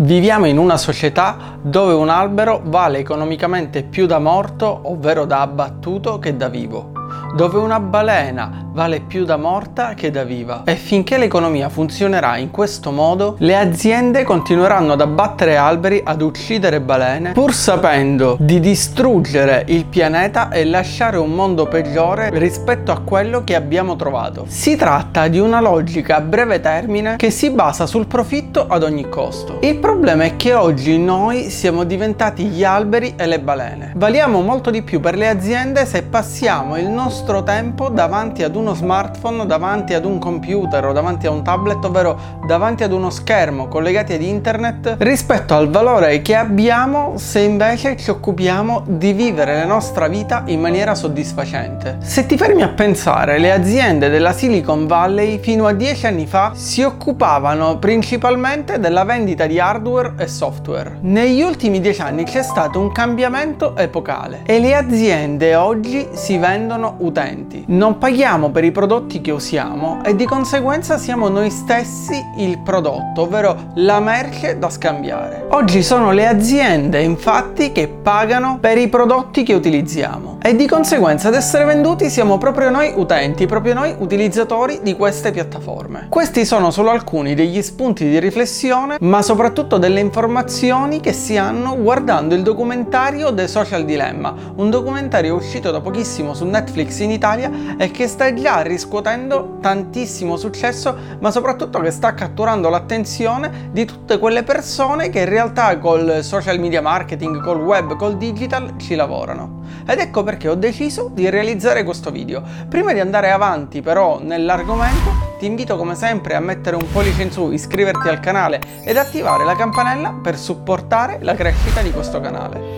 Viviamo in una società dove un albero vale economicamente più da morto, ovvero da abbattuto, che da vivo dove una balena vale più da morta che da viva. E finché l'economia funzionerà in questo modo, le aziende continueranno ad abbattere alberi, ad uccidere balene, pur sapendo di distruggere il pianeta e lasciare un mondo peggiore rispetto a quello che abbiamo trovato. Si tratta di una logica a breve termine che si basa sul profitto ad ogni costo. Il problema è che oggi noi siamo diventati gli alberi e le balene. Valiamo molto di più per le aziende se passiamo il nostro tempo davanti ad uno smartphone, davanti ad un computer o davanti a un tablet, ovvero davanti ad uno schermo collegati ad internet, rispetto al valore che abbiamo se invece ci occupiamo di vivere la nostra vita in maniera soddisfacente. Se ti fermi a pensare, le aziende della Silicon Valley fino a dieci anni fa si occupavano principalmente della vendita di hardware e software. Negli ultimi dieci anni c'è stato un cambiamento epocale e le aziende oggi si vendono utenti. Non paghiamo per i prodotti che usiamo e di conseguenza siamo noi stessi il prodotto, ovvero la merce da scambiare. Oggi sono le aziende infatti che pagano per i prodotti che utilizziamo e di conseguenza ad essere venduti siamo proprio noi utenti, proprio noi utilizzatori di queste piattaforme. Questi sono solo alcuni degli spunti di riflessione, ma soprattutto delle informazioni che si hanno guardando il documentario The Social Dilemma, un documentario uscito da pochissimo su Netflix in Italia e che sta già riscuotendo tantissimo successo, ma soprattutto che sta catturando l'attenzione di tutte quelle persone che in realtà col social media marketing, col web, col digital ci lavorano. Ed ecco perché ho deciso di realizzare questo video. Prima di andare avanti però nell'argomento, ti invito come sempre a mettere un pollice in su, iscriverti al canale ed attivare la campanella per supportare la crescita di questo canale.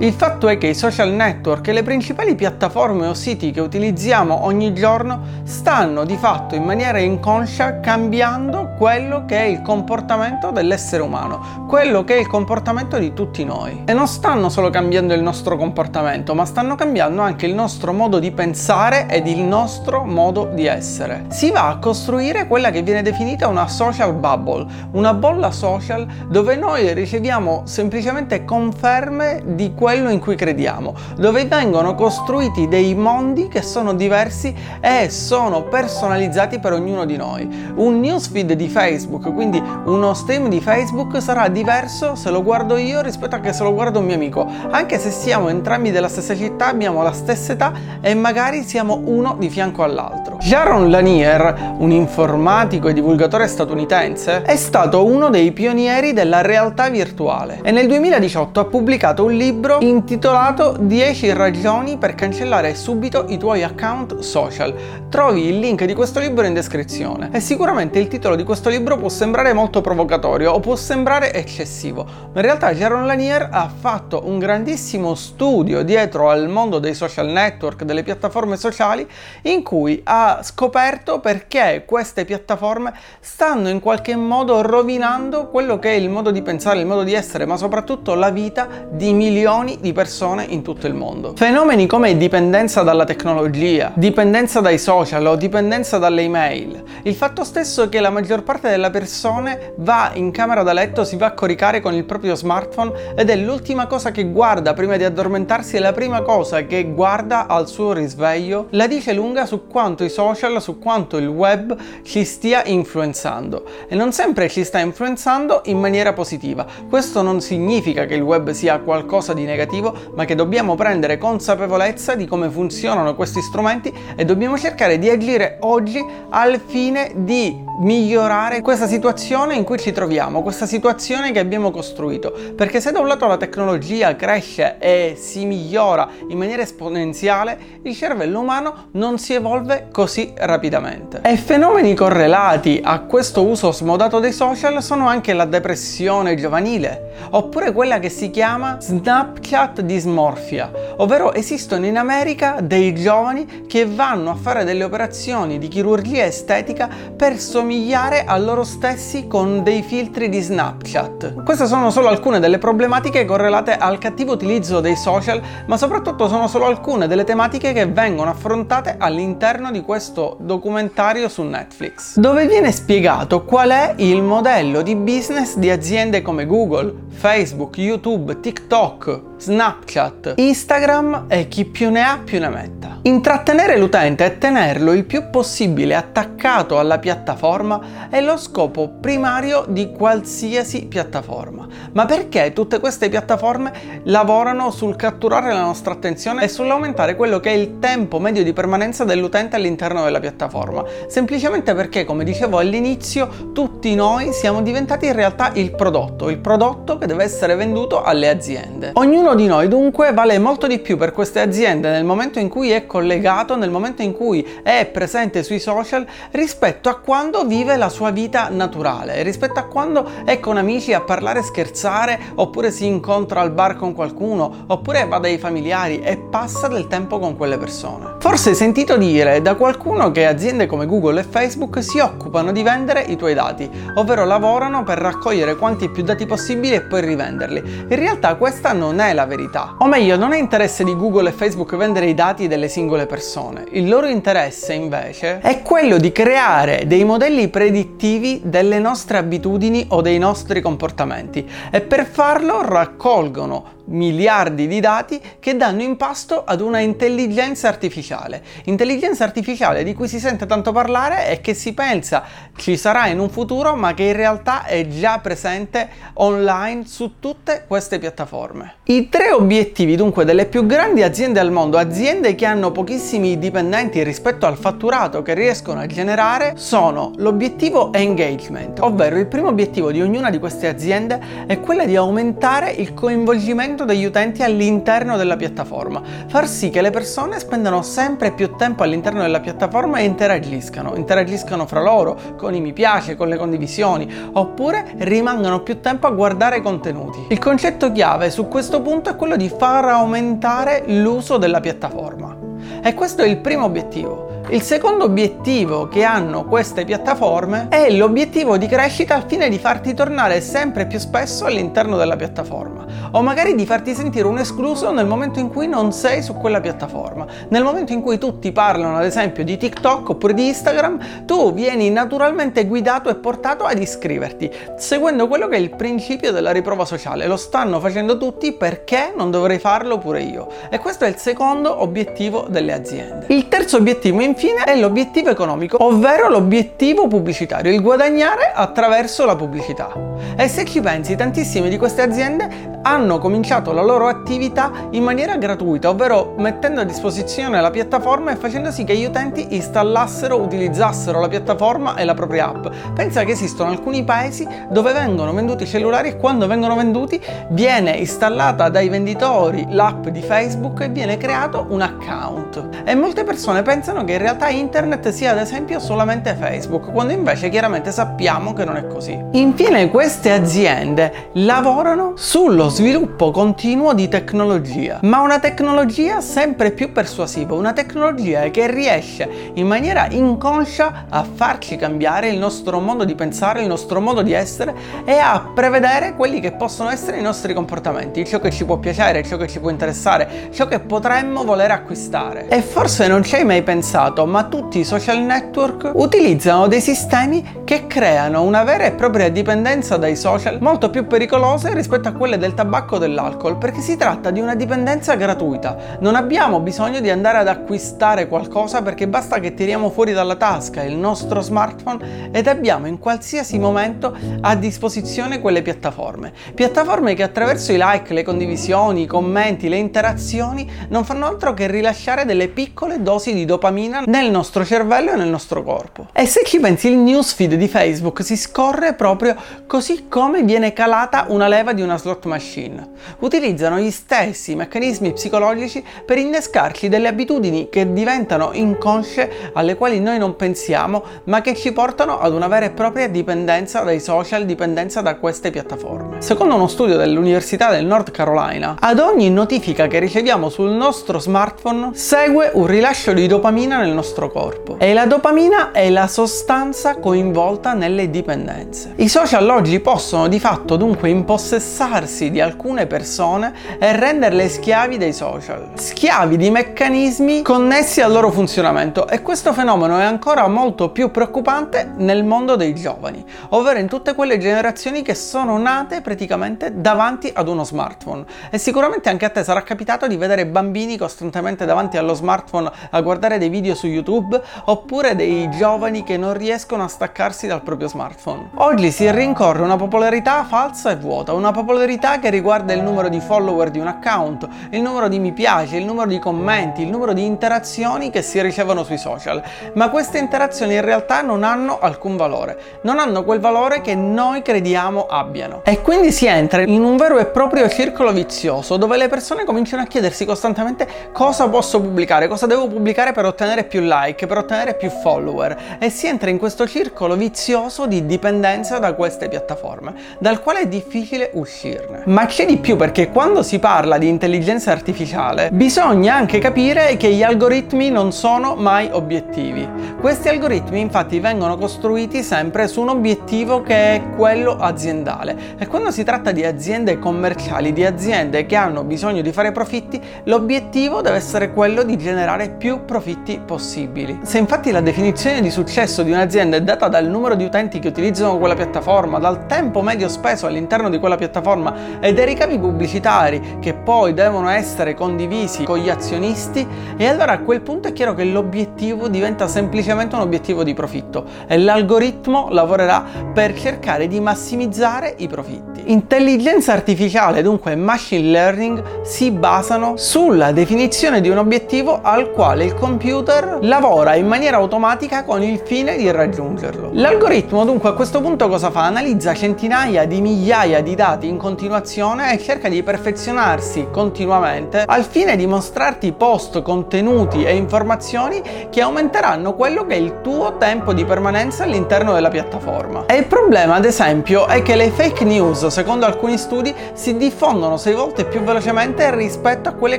Il fatto è che i social network e le principali piattaforme o siti che utilizziamo ogni giorno stanno di fatto in maniera inconscia cambiando quello che è il comportamento dell'essere umano, quello che è il comportamento di tutti noi. E non stanno solo cambiando il nostro comportamento, ma stanno cambiando anche il nostro modo di pensare ed il nostro modo di essere. Si va a costruire quella che viene definita una social bubble, una bolla social dove noi riceviamo semplicemente conferme di quello quello in cui crediamo, dove vengono costruiti dei mondi che sono diversi e sono personalizzati per ognuno di noi. Un newsfeed di Facebook, quindi uno stream di Facebook sarà diverso se lo guardo io rispetto a che se lo guardo un mio amico, anche se siamo entrambi della stessa città, abbiamo la stessa età e magari siamo uno di fianco all'altro. Jaron Lanier, un informatico e divulgatore statunitense, è stato uno dei pionieri della realtà virtuale e nel 2018 ha pubblicato un libro intitolato 10 ragioni per cancellare subito i tuoi account social. Trovi il link di questo libro in descrizione e sicuramente il titolo di questo libro può sembrare molto provocatorio o può sembrare eccessivo, ma in realtà Jaron Lanier ha fatto un grandissimo studio dietro al mondo dei social network, delle piattaforme sociali, in cui ha scoperto perché queste piattaforme stanno in qualche modo rovinando quello che è il modo di pensare, il modo di essere, ma soprattutto la vita di milioni di persone in tutto il mondo. Fenomeni come dipendenza dalla tecnologia, dipendenza dai social o dipendenza dalle email, il fatto stesso che la maggior parte delle persone va in camera da letto, si va a coricare con il proprio smartphone ed è l'ultima cosa che guarda prima di addormentarsi e la prima cosa che guarda al suo risveglio, la dice lunga su quanto i social, su quanto il web ci stia influenzando e non sempre ci sta influenzando in maniera positiva. Questo non significa che il web sia qualcosa di negativo negativo, ma che dobbiamo prendere consapevolezza di come funzionano questi strumenti e dobbiamo cercare di agire oggi al fine di migliorare questa situazione in cui ci troviamo, questa situazione che abbiamo costruito. Perché se da un lato la tecnologia cresce e si migliora in maniera esponenziale, il cervello umano non si evolve così rapidamente. E fenomeni correlati a questo uso smodato dei social sono anche la depressione giovanile, oppure quella che si chiama snap Snapchat dysmorphia, ovvero esistono in America dei giovani che vanno a fare delle operazioni di chirurgia estetica per somigliare a loro stessi con dei filtri di Snapchat. Queste sono solo alcune delle problematiche correlate al cattivo utilizzo dei social, ma soprattutto sono solo alcune delle tematiche che vengono affrontate all'interno di questo documentario su Netflix, dove viene spiegato qual è il modello di business di aziende come Google, Facebook, YouTube, TikTok, Snapchat, Instagram e chi più ne ha più ne metta. Intrattenere l'utente e tenerlo il più possibile attaccato alla piattaforma è lo scopo primario di qualsiasi piattaforma. Ma perché tutte queste piattaforme lavorano sul catturare la nostra attenzione e sull'aumentare quello che è il tempo medio di permanenza dell'utente all'interno della piattaforma? Semplicemente perché, come dicevo all'inizio, tutti noi siamo diventati in realtà il prodotto, il prodotto che deve essere venduto alle aziende. Ognuno di noi dunque vale molto di più per queste aziende nel momento in cui è collegato nel momento in cui è presente sui social rispetto a quando vive la sua vita naturale, rispetto a quando è con amici a parlare, scherzare, oppure si incontra al bar con qualcuno, oppure va dai familiari e passa del tempo con quelle persone. Forse hai sentito dire da qualcuno che aziende come Google e Facebook si occupano di vendere i tuoi dati, ovvero lavorano per raccogliere quanti più dati possibili e poi rivenderli. In realtà questa non è la verità. O meglio, non è interesse di Google e Facebook vendere i dati delle singole persone. Il loro interesse invece è quello di creare dei modelli predittivi delle nostre abitudini o dei nostri comportamenti e per farlo raccolgono miliardi di dati che danno in pasto ad una intelligenza artificiale. Intelligenza artificiale di cui si sente tanto parlare e che si pensa ci sarà in un futuro, ma che in realtà è già presente online su tutte queste piattaforme. I tre obiettivi dunque delle più grandi aziende al mondo, aziende che hanno pochissimi dipendenti rispetto al fatturato che riescono a generare, sono l'obiettivo engagement, ovvero il primo obiettivo di ognuna di queste aziende è quella di aumentare il coinvolgimento comportamento degli utenti all'interno della piattaforma, far sì che le persone spendano sempre più tempo all'interno della piattaforma e interagiscano, interagiscano fra loro, con i mi piace, con le condivisioni, oppure rimangano più tempo a guardare i contenuti. Il concetto chiave su questo punto è quello di far aumentare l'uso della piattaforma. E questo è il primo obiettivo. Il secondo obiettivo che hanno queste piattaforme è l'obiettivo di crescita al fine di farti tornare sempre più spesso all'interno della piattaforma o magari di farti sentire un escluso nel momento in cui non sei su quella piattaforma. Nel momento in cui tutti parlano ad esempio di TikTok oppure di Instagram, tu vieni naturalmente guidato e portato ad iscriverti, seguendo quello che è il principio della riprova sociale. Lo stanno facendo tutti perché non dovrei farlo pure io. E questo è il secondo obiettivo delle aziende. Il terzo obiettivo infine infine è l'obiettivo economico, ovvero l'obiettivo pubblicitario, il guadagnare attraverso la pubblicità. E se ci pensi, tantissime di queste aziende hanno cominciato la loro attività in maniera gratuita, ovvero mettendo a disposizione la piattaforma e facendo sì che gli utenti installassero, utilizzassero la piattaforma e la propria app. Pensa che esistono alcuni paesi dove vengono venduti cellulari e quando vengono venduti viene installata dai venditori l'app di Facebook e viene creato un account. E molte persone pensano che in realtà internet sia ad esempio solamente Facebook, quando invece chiaramente sappiamo che non è così. Infine queste aziende lavorano sullo sviluppo continuo di tecnologia, ma una tecnologia sempre più persuasiva, una tecnologia che riesce in maniera inconscia a farci cambiare il nostro modo di pensare, il nostro modo di essere e a prevedere quelli che possono essere i nostri comportamenti, ciò che ci può piacere, ciò che ci può interessare, ciò che potremmo voler acquistare. E forse non ci hai mai pensato, ma tutti i social network utilizzano dei sistemi che creano una vera e propria dipendenza dai social molto più pericolose rispetto a quelle del tabacco o dell'alcol, perché si tratta di una dipendenza gratuita. Non abbiamo bisogno di andare ad acquistare qualcosa perché basta che tiriamo fuori dalla tasca il nostro smartphone ed abbiamo in qualsiasi momento a disposizione quelle piattaforme. Piattaforme che attraverso i like, le condivisioni, i commenti, le interazioni non fanno altro che rilasciare delle piccole dosi di dopamina nel nostro cervello e nel nostro corpo. E se ci pensi, il newsfeed di Facebook si scorre proprio così come viene calata una leva di una slot machine. Utilizzano gli stessi meccanismi psicologici per innescarci delle abitudini che diventano inconsce alle quali noi non pensiamo, ma che ci portano ad una vera e propria dipendenza dai social, dipendenza da queste piattaforme. Secondo uno studio dell'Università del North Carolina, ad ogni notifica che riceviamo sul nostro smartphone segue un rilascio di dopamina nel nostro corpo. E la dopamina è la sostanza coinvolta nelle dipendenze. I social oggi possono di fatto dunque impossessarsi di alcune persone e renderle schiavi dei social, schiavi di meccanismi connessi al loro funzionamento. E questo fenomeno è ancora molto più preoccupante nel mondo dei giovani, ovvero in tutte quelle generazioni che sono nate praticamente davanti ad uno smartphone. E sicuramente anche a te sarà capitato di vedere bambini costantemente davanti allo smartphone a guardare dei video su YouTube oppure dei giovani che non riescono a staccarsi dal proprio smartphone. Oggi si rincorre una popolarità falsa e vuota, una popolarità che riguarda il numero di follower di un account, il numero di mi piace, il numero di commenti, il numero di interazioni che si ricevono sui social, ma queste interazioni in realtà non hanno alcun valore, non hanno quel valore che noi crediamo abbiano. E quindi si entra in un vero e proprio circolo vizioso dove le persone cominciano a chiedersi costantemente cosa posso pubblicare, cosa devo pubblicare per ottenere più like, per ottenere più follower e si entra in questo circolo vizioso di dipendenza da queste piattaforme, dal quale è difficile uscirne. Ma c'è di più perché quando si parla di intelligenza artificiale bisogna anche capire che gli algoritmi non sono mai obiettivi. Questi algoritmi infatti vengono costruiti sempre su un obiettivo che è quello aziendale e quando si tratta di aziende commerciali, di aziende che hanno bisogno di fare profitti, l'obiettivo deve essere quello di generare più profitti possibili. Se infatti la definizione di successo di un'azienda è data dal numero di utenti che utilizzano quella piattaforma, dal tempo medio speso all'interno di quella piattaforma e dai ricavi pubblicitari che poi devono essere condivisi con gli azionisti, e allora a quel punto è chiaro che l'obiettivo diventa semplicemente un obiettivo di profitto e l'algoritmo lavorerà per cercare di massimizzare i profitti. Intelligenza artificiale, dunque machine learning, si basano sulla definizione di un obiettivo al quale il computer lavora in maniera automatica con il fine di raggiungerlo. L'algoritmo dunque a questo punto cosa fa? Analizza centinaia di migliaia di dati in continuazione e cerca di perfezionarsi continuamente al fine di mostrarti post, contenuti e informazioni che aumenteranno quello che è il tuo tempo di permanenza all'interno della piattaforma. E il problema, ad esempio, è che le fake news, secondo alcuni studi, si diffondono sei volte più velocemente rispetto a quelle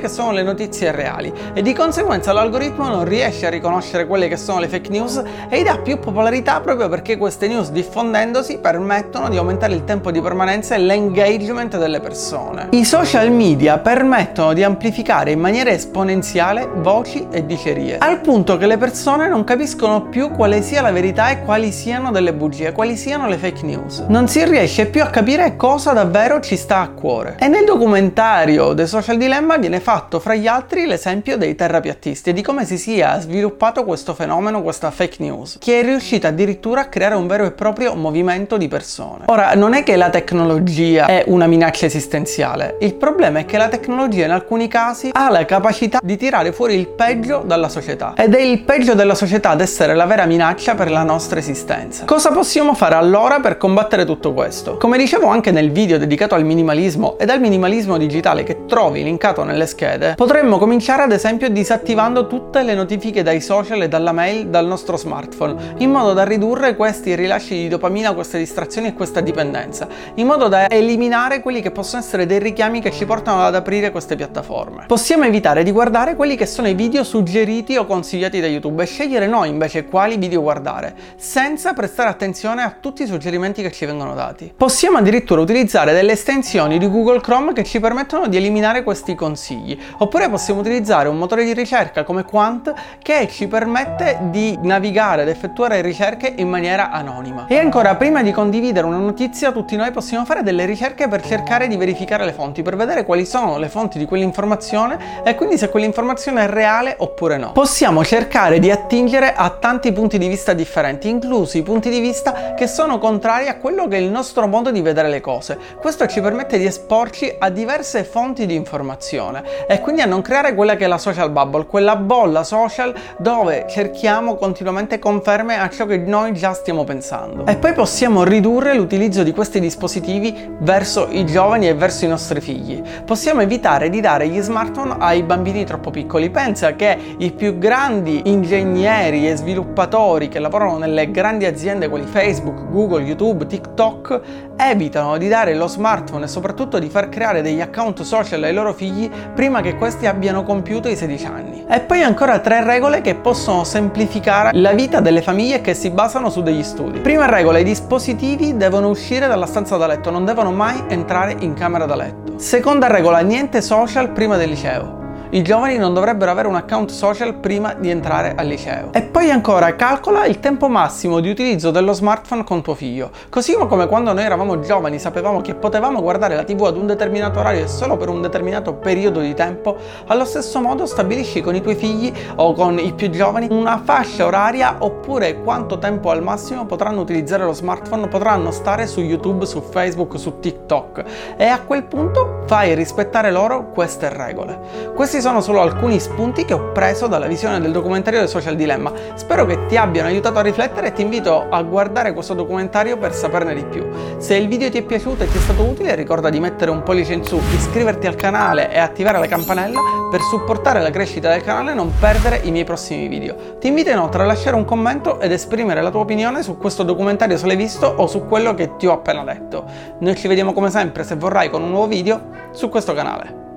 che sono le notizie reali e di conseguenza l'algoritmo non riesce a riconoscere quelle che sono le fake news e gli dà più popolarità proprio perché queste news diffondendosi permettono di aumentare il tempo di permanenza e l'engagement delle persone. I social media permettono di amplificare in maniera esponenziale voci e dicerie, al punto che le persone non capiscono più quale sia la verità e quali siano delle bugie, quali siano le fake news. Non si riesce più a capire cosa davvero ci sta a cuore. E nel documentario The Social Dilemma viene fatto fra gli altri l'esempio dei terrapiattisti e di come si sia sviluppato questo fenomeno, questa fake news, che è riuscita addirittura a creare un vero e proprio movimento di persone. Ora, non è che la tecnologia è una minaccia esistenziale, il problema è che la tecnologia in alcuni casi ha la capacità di tirare fuori il peggio dalla società ed è il peggio della società ad essere la vera minaccia per la nostra esistenza. Cosa possiamo fare allora per combattere tutto questo? Come dicevo anche nel video dedicato al minimalismo e al minimalismo digitale che trovi linkato nelle schede, potremmo cominciare ad esempio disattivando tutte le notifiche dai social e dalla mail dal nostro smartphone, in modo da ridurre questi rilasci di dopamina, queste distrazioni e questa dipendenza, in modo da eliminare quelli che possono essere dei richiami che ci portano ad aprire queste piattaforme. Possiamo evitare di guardare quelli che sono i video suggeriti o consigliati da YouTube e scegliere noi invece quali video guardare, senza prestare attenzione a tutti i suggerimenti che ci vengono dati. Possiamo addirittura utilizzare delle estensioni di Google Chrome che ci permettono di eliminare questi consigli, oppure possiamo utilizzare un motore di ricerca come Quant che ci permette di navigare ed effettuare ricerche in maniera anonima. E ancora, prima di condividere una notizia, tutti noi possiamo fare delle ricerche per cercare di verificare le fonti, per vedere quali sono le fonti di quell'informazione e quindi se quell'informazione è reale oppure no. Possiamo cercare di attingere a tanti punti di vista differenti, inclusi punti di vista che sono contrari a quello che è il nostro modo di vedere le cose. Questo ci permette di esporci a diverse fonti di informazione e quindi a non creare quella che è la social bubble, quella bolla social dove cerchiamo continuamente conferme a ciò che noi già stiamo pensando. E poi possiamo ridurre l'utilizzo di questi dispositivi verso i giovani e verso i nostri figli. Possiamo evitare di dare gli smartphone ai bambini troppo piccoli. Pensa che i più grandi ingegneri e sviluppatori che lavorano nelle grandi aziende quali Facebook, Google, YouTube, TikTok evitano di dare lo smartphone e soprattutto di far creare degli account social ai loro figli prima che questi abbiano compiuto i 16 anni. E poi ancora tre regole che possono semplificare la vita delle famiglie che si basano su degli studi. Prima regola, i dispositivi devono uscire dalla stanza da letto, non devono mai entrare in camera da letto. Seconda regola, niente social prima del liceo. I giovani non dovrebbero avere un account social prima di entrare al liceo. E poi ancora calcola il tempo massimo di utilizzo dello smartphone con tuo figlio. Così come quando noi eravamo giovani sapevamo che potevamo guardare la TV ad un determinato orario e solo per un determinato periodo di tempo, allo stesso modo stabilisci con i tuoi figli o con i più giovani una fascia oraria oppure quanto tempo al massimo potranno utilizzare lo smartphone, potranno stare su YouTube, su Facebook, su TikTok e a quel punto fai rispettare loro queste regole. Questi questi sono solo alcuni spunti che ho preso dalla visione del documentario del Social Dilemma. Spero che ti abbiano aiutato a riflettere e ti invito a guardare questo documentario per saperne di più. Se il video ti è piaciuto e ti è stato utile ricorda di mettere un pollice in su, iscriverti al canale e attivare la campanella per supportare la crescita del canale e non perdere i miei prossimi video. Ti invito inoltre a lasciare un commento ed esprimere la tua opinione su questo documentario se l'hai visto o su quello che ti ho appena detto. Noi ci vediamo come sempre se vorrai con un nuovo video su questo canale.